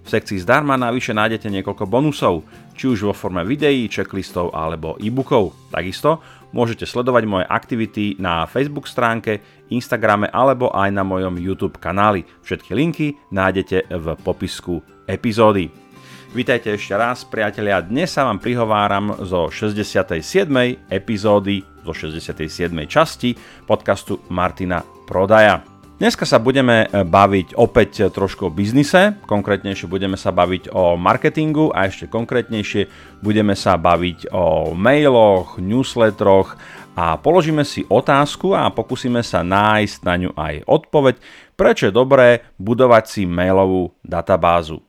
V sekcii zdarma navyše nájdete niekoľko bonusov, či už vo forme videí, checklistov alebo e-bookov. Takisto môžete sledovať moje aktivity na Facebook stránke, Instagrame alebo aj na mojom YouTube kanáli. Všetky linky nájdete v popisku epizódy. Vítajte ešte raz, priatelia. Dnes sa vám prihováram zo 67. epizódy, zo 67. časti podcastu Martina Prodaja. Dneska sa budeme e, baviť opäť trošku o biznise, konkrétnejšie budeme sa baviť o marketingu a ešte konkrétnejšie budeme sa baviť o mailoch, newsletteroch a položíme si otázku a pokúsime sa nájsť na ňu aj odpoveď, prečo je dobré budovať si mailovú databázu.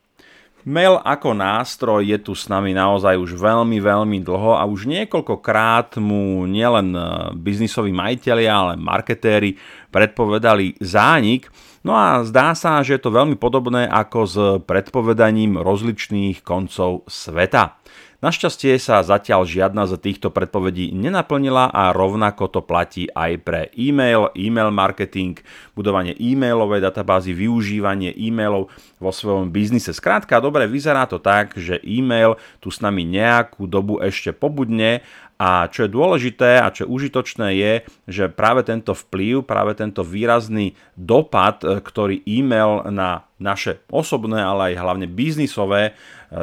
Mail ako nástroj je tu s nami naozaj už veľmi, veľmi dlho a už niekoľkokrát mu nielen e, biznisoví majiteľi, ale marketéri predpovedali zánik. No a zdá sa, že je to veľmi podobné ako s predpovedaním rozličných koncov sveta. Našťastie sa zatiaľ žiadna z týchto predpovedí nenaplnila a rovnako to platí aj pre e-mail, e-mail marketing, budovanie e-mailovej databázy, využívanie e-mailov vo svojom biznise. Skrátka, dobre, vyzerá to tak, že e-mail tu s nami nejakú dobu ešte pobudne a čo je dôležité a čo je užitočné je, že práve tento vplyv, práve tento výrazný dopad, e, ktorý e-mail na naše osobné, ale aj hlavne biznisové e,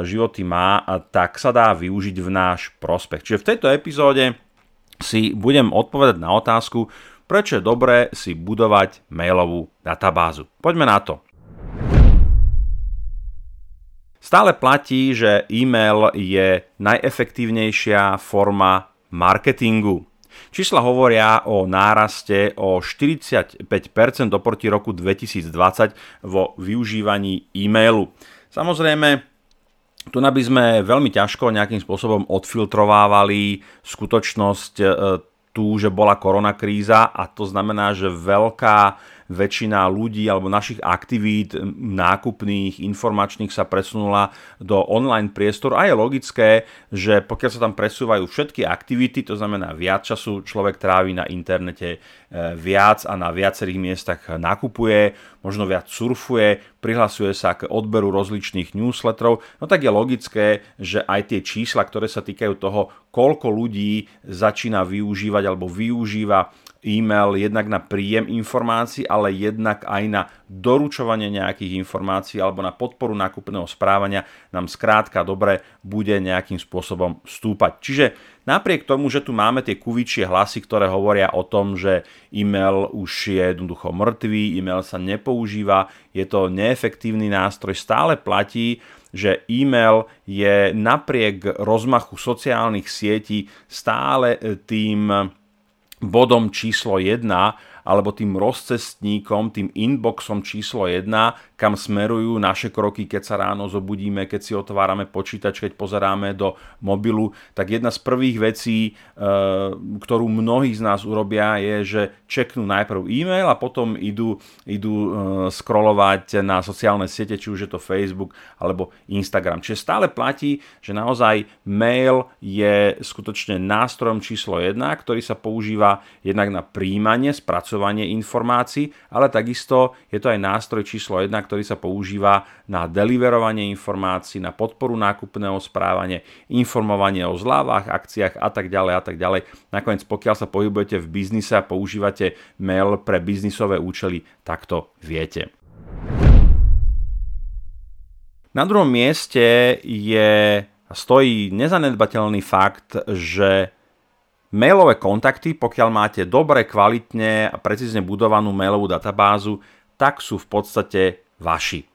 životy má, tak sa dá využiť v náš prospech. Čiže v tejto epizóde si budem odpovedať na otázku, prečo je dobré si budovať mailovú databázu. Poďme na to. Stále platí, že e-mail je najefektívnejšia forma marketingu. Čísla hovoria o náraste o 45% oproti roku 2020 vo využívaní e-mailu. Samozrejme, tu by sme veľmi ťažko nejakým spôsobom odfiltrovávali skutočnosť e, tu, že bola koronakríza a to znamená, že veľká väčšina ľudí alebo našich aktivít nákupných, informačných sa presunula do online priestoru. A je logické, že pokiaľ sa tam presúvajú všetky aktivity, to znamená viac času človek trávi na internete e, viac a na viacerých miestach nakupuje, možno viac surfuje, prihlasuje sa k odberu rozličných newsletterov, no tak je logické, že aj tie čísla, ktoré sa týkajú toho, koľko ľudí začína využívať alebo využíva e-mail jednak na príjem informácií, ale jednak aj na doručovanie nejakých informácií alebo na podporu nákupného správania nám skrátka dobre bude nejakým spôsobom stúpať. Čiže napriek tomu, že tu máme tie kuvičie hlasy, ktoré hovoria o tom, že e-mail už je jednoducho mŕtvý, e-mail sa nepoužíva, je to neefektívny nástroj, stále platí, že e-mail je napriek rozmachu sociálnych sietí stále tým bodom číslo 1 alebo tým rozcestníkom, tým inboxom číslo 1, kam smerujú naše kroky, keď sa ráno zobudíme, keď si otvárame počítač, keď pozeráme do mobilu, tak jedna z prvých vecí, e, ktorú mnohí z nás urobia, je, že čeknú najprv e-mail a potom idú, idú e, scrollovať na sociálne siete, či už je to Facebook alebo Instagram. Čiže stále platí, že naozaj mail je skutočne nástrojom číslo 1, ktorý sa používa jednak na príjmanie, spracovanie informácií, ale takisto je to aj nástroj číslo 1, ktorý sa používa na deliverovanie informácií, na podporu nákupného správania, informovanie o zľavách, akciách a tak ďalej a tak ďalej. Nakoniec, pokiaľ sa pohybujete v biznise a používate mail pre biznisové účely, tak to viete. Na druhom mieste je stojí nezanedbateľný fakt, že Mailové kontakty, pokiaľ máte dobre, kvalitne a precízne budovanú mailovú databázu, tak sú v podstate vaši.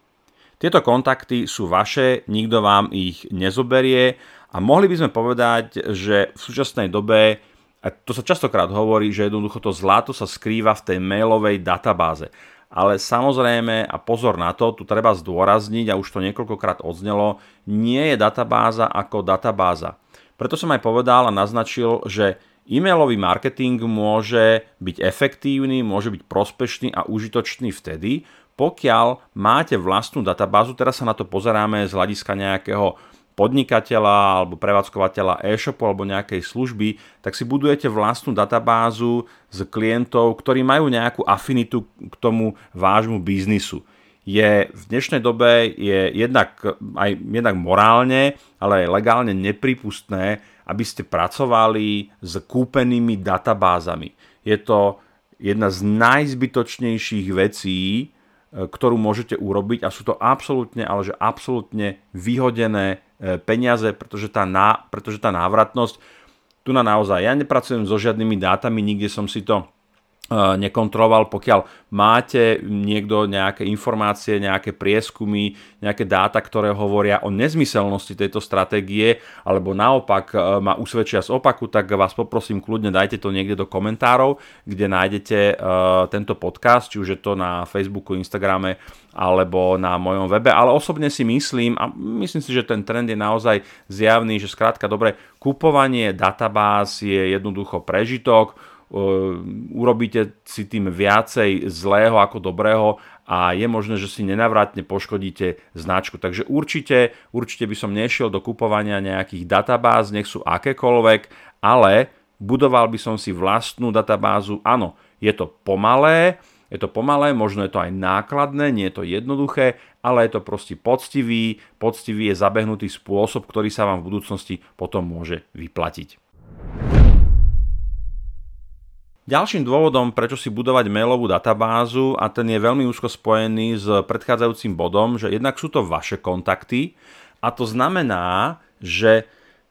Tieto kontakty sú vaše, nikto vám ich nezoberie a mohli by sme povedať, že v súčasnej dobe, a to sa častokrát hovorí, že jednoducho to zlato sa skrýva v tej mailovej databáze. ale samozrejme, a pozor na to, tu treba zdôrazniť, a už to niekoľkokrát odznelo, nie je databáza ako databáza. Preto som aj povedal a naznačil, že e-mailový marketing môže byť efektívny, môže byť prospešný a užitočný vtedy, pokiaľ máte vlastnú databázu, teraz sa na to pozeráme z hľadiska nejakého podnikateľa alebo prevádzkovateľa e-shopu alebo nejakej služby, tak si budujete vlastnú databázu z klientov, ktorí majú nejakú afinitu k tomu vášmu biznisu. Je v dnešnej dobe je jednak, aj jednak morálne, ale aj legálne nepripustné, aby ste pracovali s kúpenými databázami. Je to jedna z najzbytočnejších vecí, ktorú môžete urobiť a sú to absolútne, ale že absolútne vyhodené e, peniaze, pretože tá, ná, pretože tá návratnosť, tu na naozaj, ja nepracujem so žiadnymi dátami, nikde som si to nekontroloval, pokiaľ máte niekto nejaké informácie, nejaké prieskumy, nejaké dáta, ktoré hovoria o nezmyselnosti tejto stratégie, alebo naopak e, ma usvedčia z opaku, tak vás poprosím kľudne dajte to niekde do komentárov, kde nájdete e, tento podcast, či už je to na Facebooku, Instagrame alebo na mojom webe, ale osobne si myslím, a myslím si, že ten trend je naozaj zjavný, že skrátka dobre, kupovanie databáz je jednoducho prežitok, urobíte si tým viacej zlého ako dobrého a je možné, že si nenavratne poškodíte značku. Takže určite, určite by som nešiel do kupovania nejakých databáz, nech sú akékoľvek, ale budoval by som si vlastnú databázu. Áno, je to pomalé, je to pomalé, možno je to aj nákladné, nie je to jednoduché, ale je to proste poctivý, poctivý je zabehnutý spôsob, ktorý sa vám v budúcnosti potom môže vyplatiť. Ďalším dôvodom, prečo si budovať mailovú databázu, a ten je veľmi úzko spojený s predchádzajúcim bodom, že jednak sú to vaše kontakty a to znamená, že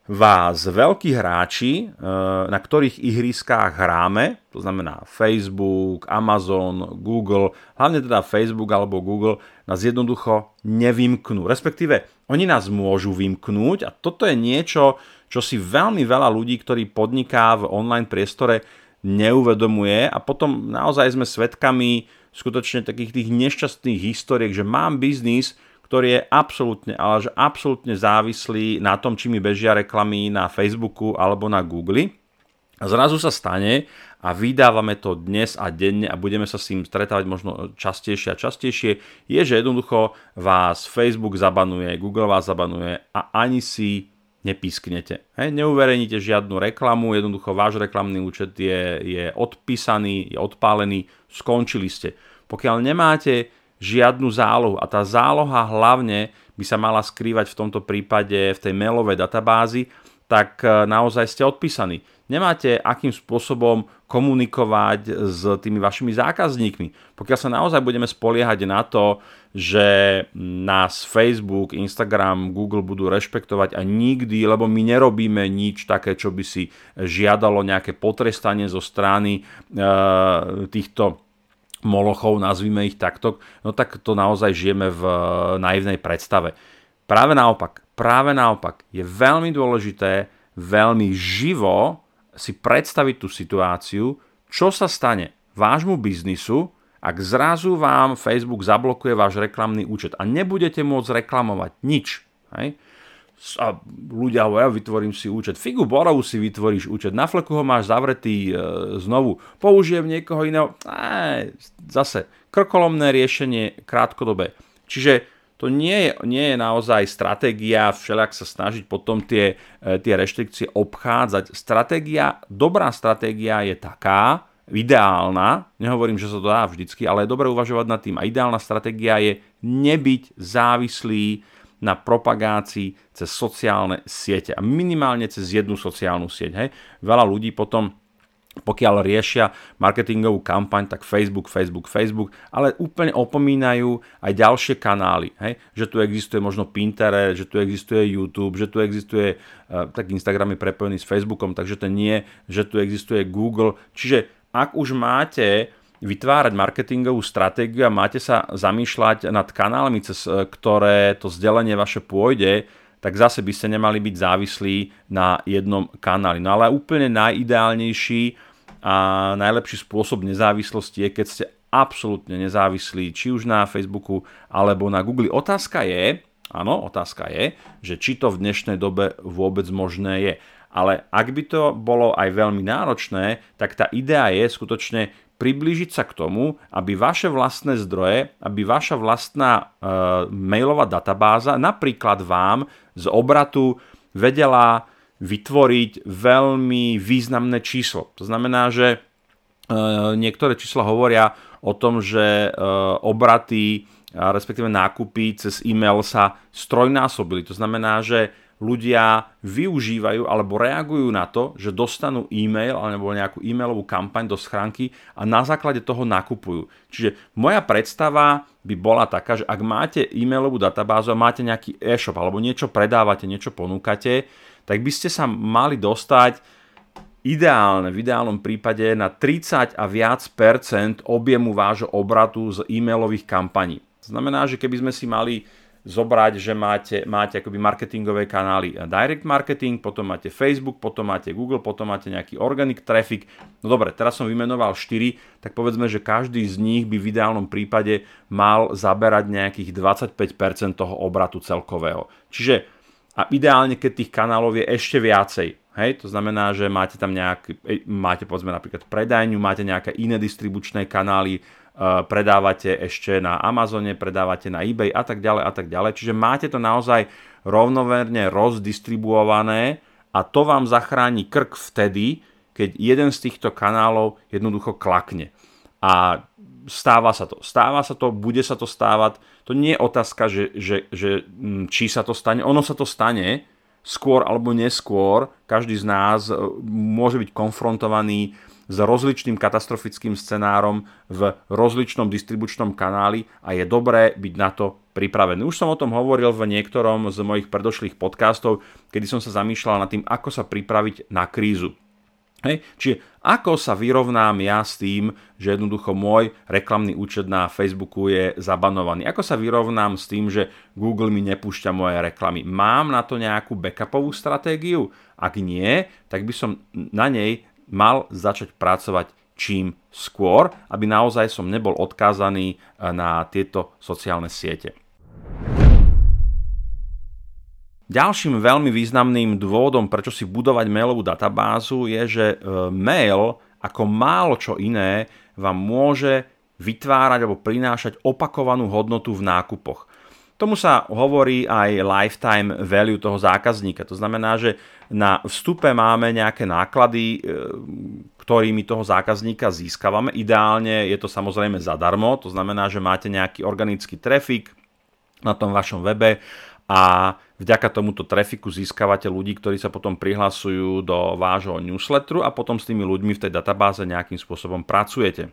vás veľkí hráči, e, na ktorých ihriskách hráme, to znamená Facebook, Amazon, Google, hlavne teda Facebook alebo Google, nás jednoducho nevymknú. Respektíve, oni nás môžu vymknúť a toto je niečo, čo si veľmi veľa ľudí, ktorí podniká v online priestore, neuvedomuje a potom naozaj sme svedkami skutočne takých tých nešťastných historiek, že mám biznis, ktorý je absolútne, ale že absolútne závislý na tom, či mi bežia reklamy na Facebooku alebo na Google. A zrazu sa stane a vydávame to dnes a denne a budeme sa s tým stretávať možno častejšie a častejšie, je, že jednoducho vás Facebook zabanuje, Google vás zabanuje a ani si nepísknete. Hej, neuverejníte žiadnu reklamu, jednoducho váš reklamný účet je, je odpísaný, je odpálený, skončili ste. Pokiaľ nemáte žiadnu zálohu a tá záloha hlavne by sa mala skrývať v tomto prípade v tej mailovej databázi, tak e, naozaj ste odpísaní. Nemáte akým spôsobom komunikovať s tými vašimi zákazníkmi. Pokiaľ sa naozaj budeme spoliehať na to, že nás Facebook, Instagram, Google budú rešpektovať a nikdy, lebo my nerobíme nič také, čo by si žiadalo nejaké potrestanie zo strany e, týchto molochov, nazvime ich takto, no tak to naozaj žijeme v naivnej predstave. Práve naopak, práve naopak, je veľmi dôležité veľmi živo si predstaviť tú situáciu, čo sa stane vášmu biznisu, ak zrazu vám Facebook zablokuje váš reklamný účet a nebudete môcť reklamovať nič. Hej? A ľudia hovoria, vytvorím si účet. Figu Borovu si vytvoríš účet, na fleku ho máš zavretý e, znovu. Použijem niekoho iného. E, zase krkolomné riešenie krátkodobé. Čiže to nie je, nie je naozaj stratégia všelijak sa snažiť potom tie, e, tie reštrikcie obchádzať. Stratégia, dobrá stratégia je taká, ideálna, nehovorím, že sa to dá vždycky, ale je dobre uvažovať nad tým. A ideálna stratégia je nebyť závislý na propagácii cez sociálne siete a minimálne cez jednu sociálnu sieť. Hej. Veľa ľudí potom pokiaľ riešia marketingovú kampaň, tak Facebook, Facebook, Facebook, ale úplne opomínajú aj ďalšie kanály. Hej? Že tu existuje možno Pinterest, že tu existuje YouTube, že tu existuje, uh, tak Instagram je prepojený s Facebookom, takže to nie, že tu existuje Google. Čiže ak už máte vytvárať marketingovú stratégiu a máte sa zamýšľať nad kanálmi, cez e, ktoré to vzdelenie vaše pôjde, tak zase by ste nemali byť závislí na jednom kanáli. No ale úplne najideálnejší a najlepší spôsob nezávislosti je, keď ste absolútne nezávislí, či už na Facebooku alebo na Google. Otázka je, áno, otázka je, že či to v dnešnej dobe vôbec možné je. Ale ak by to bolo aj veľmi náročné, tak tá idea je skutočne priblížiť sa k tomu, aby vaše vlastné zdroje, aby vaša vlastná e, mailová databáza napríklad vám z obratu vedela vytvoriť veľmi významné číslo. To znamená, že e, niektoré čísla hovoria o tom, že e, obraty, respektíve nákupy cez e-mail sa strojnásobili. To znamená, že ľudia využívajú alebo reagujú na to, že dostanú e-mail alebo nejakú e-mailovú kampaň do schránky a na základe toho nakupujú. Čiže moja predstava by bola taká, že ak máte e-mailovú databázu a máte nejaký e-shop alebo niečo predávate, niečo ponúkate, tak by ste sa mali dostať ideálne, v ideálnom prípade na 30 a viac percent objemu vášho obratu z e-mailových kampaní. To znamená, že keby sme si mali zobrať, že máte, máte akoby marketingové kanály direct marketing, potom máte Facebook, potom máte Google, potom máte nejaký organic traffic. No dobre, teraz som vymenoval 4, tak povedzme, že každý z nich by v ideálnom prípade mal zaberať nejakých 25% toho obratu celkového. Čiže a ideálne, keď tých kanálov je ešte viacej. Hej, to znamená, že máte tam nejaký, máte povedzme napríklad predajňu, máte nejaké iné distribučné kanály, predávate ešte na Amazone, predávate na eBay a tak ďalej a tak ďalej. Čiže máte to naozaj rovnoverne rozdistribuované a to vám zachráni krk vtedy, keď jeden z týchto kanálov jednoducho klakne. A stáva sa to. Stáva sa to, bude sa to stávať. To nie je otázka, že, že, že hm, či sa to stane. Ono sa to stane skôr alebo neskôr. Každý z nás eh, môže byť konfrontovaný s rozličným katastrofickým scenárom v rozličnom distribučnom kanáli a je dobré byť na to pripravený. Už som o tom hovoril v niektorom z mojich predošlých podcastov, kedy som sa zamýšľal nad tým, ako sa pripraviť na krízu. Hej. Čiže ako sa vyrovnám ja s tým, že jednoducho môj reklamný účet na Facebooku je zabanovaný? Ako sa vyrovnám s tým, že Google mi nepúšťa moje reklamy? Mám na to nejakú backupovú stratégiu? Ak nie, tak by som na nej mal začať pracovať čím skôr, aby naozaj som nebol odkázaný eh, na tieto sociálne siete. Ďalším veľmi významným dôvodom, prečo si budovať mailovú databázu, je, že eh, mail ako málo čo iné vám môže vytvárať alebo prinášať opakovanú hodnotu v nákupoch. Tomu sa hovorí aj lifetime value toho zákazníka. To znamená, že na vstupe máme nejaké náklady, e, ktorými toho zákazníka získavame. Ideálne je to samozrejme zadarmo, to znamená, že máte nejaký organický trafik na tom vašom webe a vďaka tomuto trafiku získavate ľudí, ktorí sa potom prihlasujú do vášho newsletteru a potom s tými ľuďmi v tej databáze nejakým spôsobom pracujete.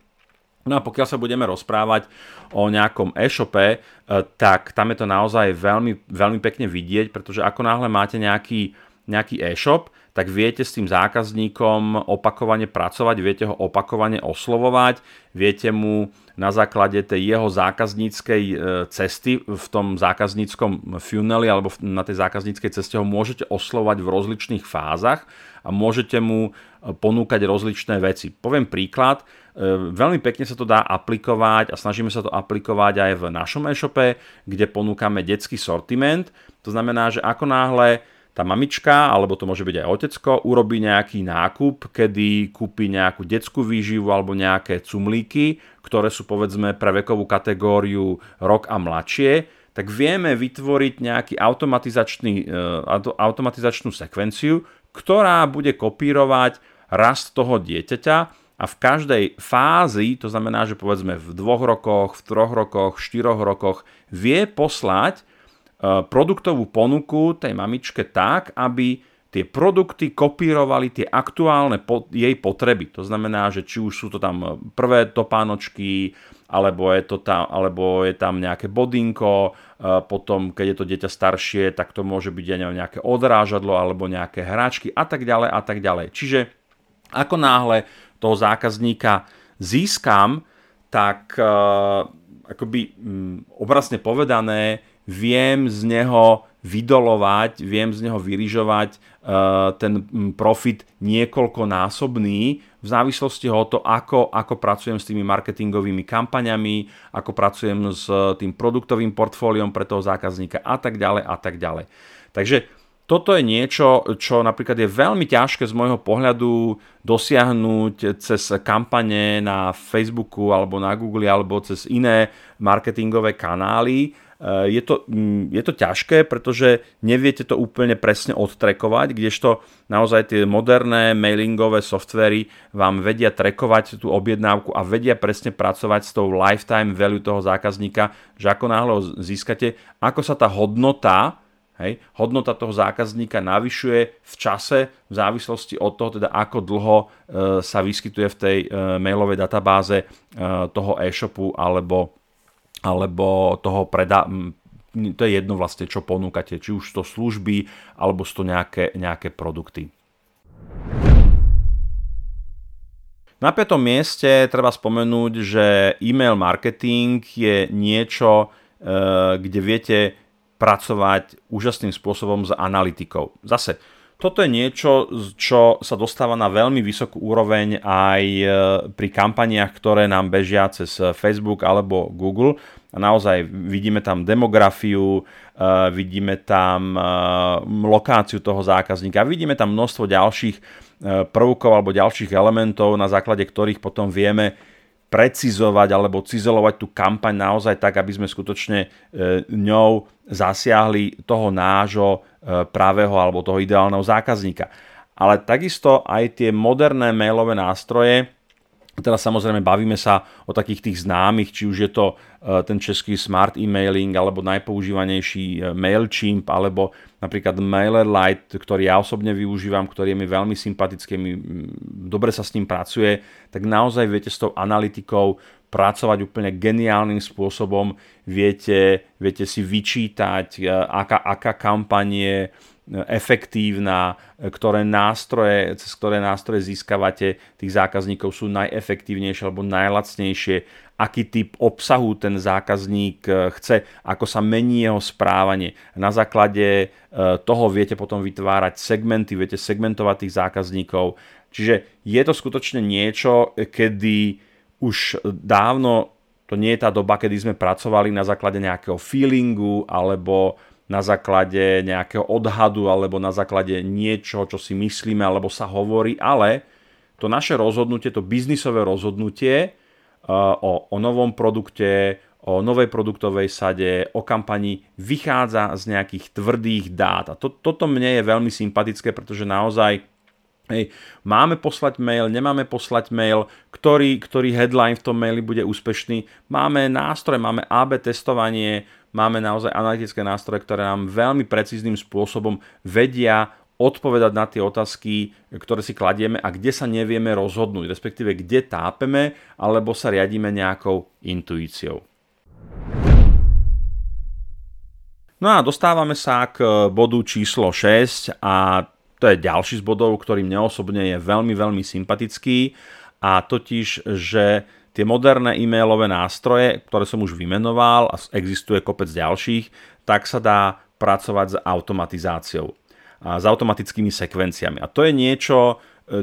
No a pokiaľ sa budeme rozprávať o nejakom e-shope, e, tak tam je to naozaj veľmi, veľmi pekne vidieť, pretože ako náhle máte nejaký, nejaký e-shop, tak viete s tým zákazníkom opakovane pracovať, viete ho opakovane oslovovať, viete mu na základe tej jeho zákazníckej e, cesty v tom zákazníckom funneli alebo na tej zákazníckej ceste ho môžete oslovať v rozličných fázach a môžete mu e, ponúkať rozličné veci. Poviem príklad, veľmi pekne sa to dá aplikovať a snažíme sa to aplikovať aj v našom e-shope, kde ponúkame detský sortiment. To znamená, že ako náhle tá mamička, alebo to môže byť aj otecko, urobí nejaký nákup, kedy kúpi nejakú detskú výživu alebo nejaké cumlíky, ktoré sú povedzme pre vekovú kategóriu rok a mladšie, tak vieme vytvoriť nejaký automatizačný, e, automatizačnú sekvenciu, ktorá bude kopírovať rast toho dieťaťa a v každej fázi, to znamená, že povedzme v dvoch rokoch, v troch rokoch, štyroch rokoch, vie poslať e, produktovú ponuku tej mamičke tak, aby tie produkty kopírovali tie aktuálne jej potreby. To znamená, že či už sú to tam prvé topánočky, alebo je, to tam, alebo je tam nejaké bodinko, e, potom keď je to dieťa staršie, tak to môže byť aj nejaké odrážadlo alebo nejaké hráčky a tak ďalej a tak ďalej. Čiže ako náhle toho zákazníka získam, tak uh, akoby um, obrazne povedané viem z neho vydolovať, viem z neho vyrižovať uh, ten profit niekoľkonásobný v závislosti od to, ako, ako pracujem s tými marketingovými kampaňami, ako pracujem s tým produktovým portfóliom pre toho zákazníka a tak ďalej a tak ďalej. Takže toto je niečo, čo napríklad je veľmi ťažké z môjho pohľadu dosiahnuť cez kampane na Facebooku alebo na Google alebo cez iné marketingové kanály. Eh, je to, je to ťažké, pretože neviete to úplne presne odtrekovať, kdežto naozaj tie moderné mailingové softvery vám vedia trekovať tú objednávku a vedia presne pracovať s tou lifetime value toho zákazníka, že ako náhle ho získate, ako sa tá hodnota Hej. Hodnota toho zákazníka navyšuje v čase v závislosti od toho, teda ako dlho e, sa vyskytuje v tej e, mailovej databáze e, toho e-shopu alebo, alebo toho preda- to je jedno vlastne, čo ponúkate, či už to služby alebo to nejaké, nejaké produkty. Na piatom mieste treba spomenúť, že e-mail marketing je niečo, kde viete pracovať úžasným spôsobom s analytikou. Zase, toto je niečo, čo sa dostáva na veľmi vysokú úroveň aj e, pri kampaniách, ktoré nám bežia cez Facebook alebo Google. A naozaj vidíme tam demografiu, e, vidíme tam e, lokáciu toho zákazníka, vidíme tam množstvo ďalších prvkov alebo ďalších elementov, na základe ktorých potom vieme precizovať alebo cizelovať tú kampaň naozaj tak, aby sme skutočne e, ňou zasiahli toho nášho e, pravého alebo toho ideálneho zákazníka. Ale takisto aj tie moderné mailové nástroje, Teraz samozrejme bavíme sa o takých tých známych, či už je to e, ten český smart emailing, alebo najpoužívanejší e, MailChimp, alebo napríklad MailerLite, ktorý ja osobne využívam, ktorý je mi veľmi sympatický, mi, dobre sa s ním pracuje, tak naozaj viete s tou analytikou pracovať úplne geniálnym spôsobom, viete, viete si vyčítať, e, aká, aká kampanie efektívna, ktoré nástroje, cez ktoré nástroje získavate tých zákazníkov sú najefektívnejšie alebo najlacnejšie, aký typ obsahu ten zákazník chce, ako sa mení jeho správanie. Na základe toho viete potom vytvárať segmenty, viete segmentovať tých zákazníkov. Čiže je to skutočne niečo, kedy už dávno to nie je tá doba, kedy sme pracovali na základe nejakého feelingu alebo na základe nejakého odhadu alebo na základe niečo, čo si myslíme alebo sa hovorí, ale to naše rozhodnutie, to biznisové rozhodnutie uh, o, o novom produkte, o novej produktovej sade, o kampani vychádza z nejakých tvrdých dát. A to, toto mne je veľmi sympatické, pretože naozaj Hej, máme poslať mail, nemáme poslať mail, ktorý, ktorý headline v tom maili bude úspešný. Máme nástroj, máme AB testovanie, máme naozaj analytické nástroje, ktoré nám veľmi precízným spôsobom vedia odpovedať na tie otázky, ktoré si kladieme a kde sa nevieme rozhodnúť, respektíve kde tápeme alebo sa riadíme nejakou intuíciou. No a dostávame sa k bodu číslo 6 a to je ďalší z bodov, ktorý mne osobne je veľmi, veľmi sympatický a totiž, že tie moderné e-mailové nástroje, ktoré som už vymenoval a existuje kopec ďalších, tak sa dá pracovať s automatizáciou a s automatickými sekvenciami. A to je niečo,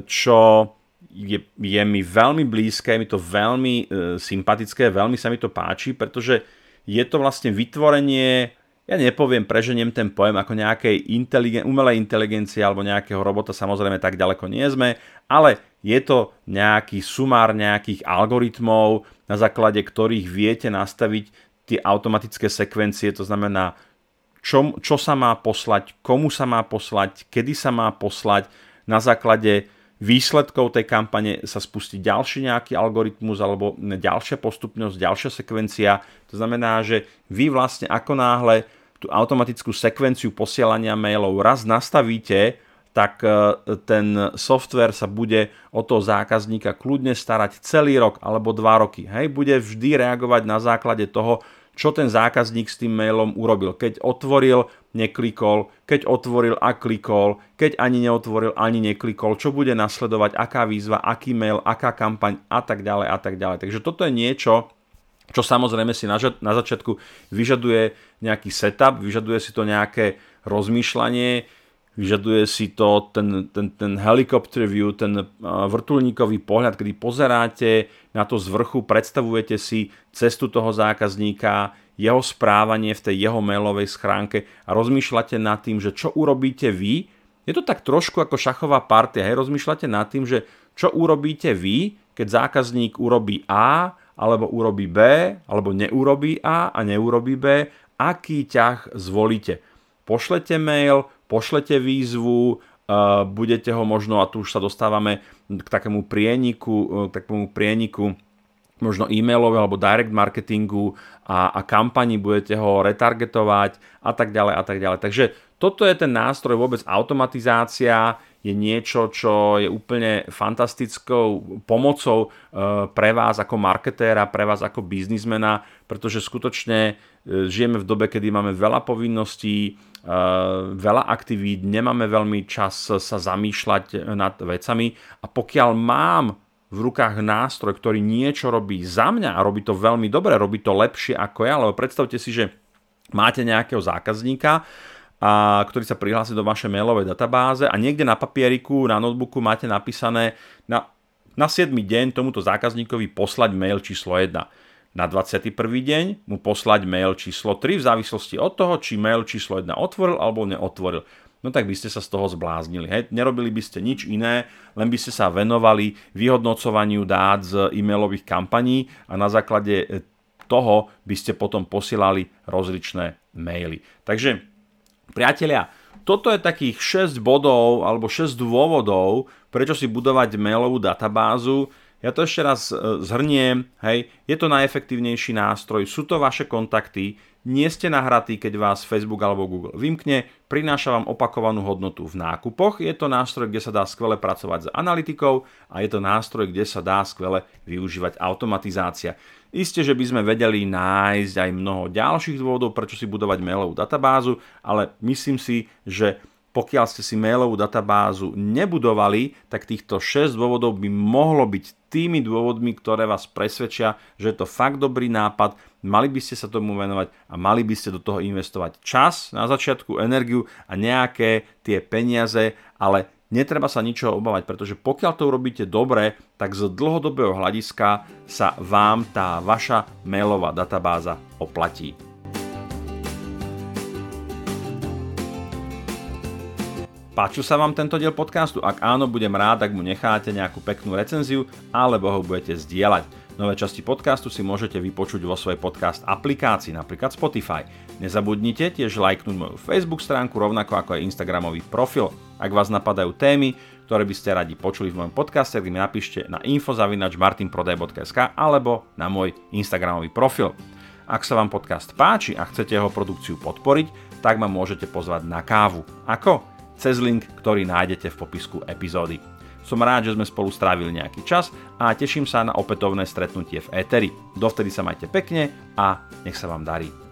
čo je, je mi veľmi blízke, je mi to veľmi e, sympatické, veľmi sa mi to páči, pretože je to vlastne vytvorenie ja nepoviem, preženiem ten pojem ako nejakej inteligen- umelej inteligencie alebo nejakého robota, samozrejme tak ďaleko nie sme, ale je to nejaký sumár nejakých algoritmov, na základe ktorých viete nastaviť tie automatické sekvencie, to znamená, čo, čo sa má poslať, komu sa má poslať, kedy sa má poslať, na základe výsledkov tej kampane sa spustí ďalší nejaký algoritmus alebo ďalšia postupnosť, ďalšia sekvencia. To znamená, že vy vlastne ako náhle tú automatickú sekvenciu posielania mailov raz nastavíte, tak e, ten software sa bude o toho zákazníka kľudne starať celý rok alebo dva roky. Hej, bude vždy reagovať na základe toho, čo ten zákazník s tým mailom urobil. Keď otvoril, neklikol, keď otvoril a klikol, keď ani neotvoril, ani neklikol, čo bude nasledovať, aká výzva, aký mail, aká kampaň a tak ďalej a tak ďalej. Takže toto je niečo, čo samozrejme si na, začiatku vyžaduje nejaký setup, vyžaduje si to nejaké rozmýšľanie, vyžaduje si to ten, ten, ten helicopter view, ten vrtulníkový pohľad, kedy pozeráte na to z vrchu, predstavujete si cestu toho zákazníka, jeho správanie v tej jeho mailovej schránke a rozmýšľate nad tým, že čo urobíte vy. Je to tak trošku ako šachová partia, hej, rozmýšľate nad tým, že čo urobíte vy, keď zákazník urobí A, alebo urobí B, alebo neurobí A a neurobí B, aký ťah zvolíte. Pošlete mail, pošlete výzvu, budete ho možno, a tu už sa dostávame k takému prieniku, k takému prieniku možno e-mailového alebo direct marketingu a, a kampani, budete ho retargetovať a tak ďalej a tak ďalej. Takže toto je ten nástroj, vôbec automatizácia je niečo, čo je úplne fantastickou pomocou e, pre vás ako marketéra, pre vás ako biznismena, pretože skutočne e, žijeme v dobe, kedy máme veľa povinností, e, veľa aktivít, nemáme veľmi čas sa zamýšľať nad vecami a pokiaľ mám v rukách nástroj, ktorý niečo robí za mňa a robí to veľmi dobre, robí to lepšie ako ja, lebo predstavte si, že máte nejakého zákazníka, a, ktorý sa prihlási do vašej mailovej databáze a niekde na papieriku, na notebooku máte napísané na, na 7. deň tomuto zákazníkovi poslať mail číslo 1. Na 21. deň mu poslať mail číslo 3 v závislosti od toho, či mail číslo 1 otvoril alebo neotvoril no tak by ste sa z toho zbláznili. Hej? Nerobili by ste nič iné, len by ste sa venovali vyhodnocovaniu dát z e-mailových kampaní a na základe toho by ste potom posielali rozličné maily. Takže, priatelia, toto je takých 6 bodov alebo 6 dôvodov, prečo si budovať mailovú databázu. Ja to ešte raz e, zhrniem, hej, je to najefektívnejší nástroj, sú to vaše kontakty, nie ste nahratí, keď vás Facebook alebo Google vymkne, prináša vám opakovanú hodnotu v nákupoch, je to nástroj, kde sa dá skvele pracovať s analytikou a je to nástroj, kde sa dá skvele využívať automatizácia. Isté, že by sme vedeli nájsť aj mnoho ďalších dôvodov, prečo si budovať mailovú databázu, ale myslím si, že pokiaľ ste si mailovú databázu nebudovali, tak týchto 6 dôvodov by mohlo byť tými dôvodmi, ktoré vás presvedčia, že je to fakt dobrý nápad, mali by ste sa tomu venovať a mali by ste do toho investovať čas na začiatku, energiu a nejaké tie peniaze, ale netreba sa ničoho obávať, pretože pokiaľ to urobíte dobre, tak z dlhodobého hľadiska sa vám tá vaša mailová databáza oplatí. Páčil sa vám tento diel podcastu? Ak áno, budem rád, ak mu necháte nejakú peknú recenziu alebo ho budete zdieľať. Nové časti podcastu si môžete vypočuť vo svojej podcast aplikácii, napríklad Spotify. Nezabudnite tiež lajknúť moju Facebook stránku, rovnako ako aj Instagramový profil. Ak vás napadajú témy, ktoré by ste radi počuli v mojom podcaste, tak mi napíšte na info.martinprodaj.sk alebo na môj Instagramový profil. Ak sa vám podcast páči a chcete jeho produkciu podporiť, tak ma môžete pozvať na kávu. Ako? cez link, ktorý nájdete v popisku epizódy. Som rád, že sme spolu strávili nejaký čas a teším sa na opätovné stretnutie v Eteri. Dovtedy sa majte pekne a nech sa vám darí.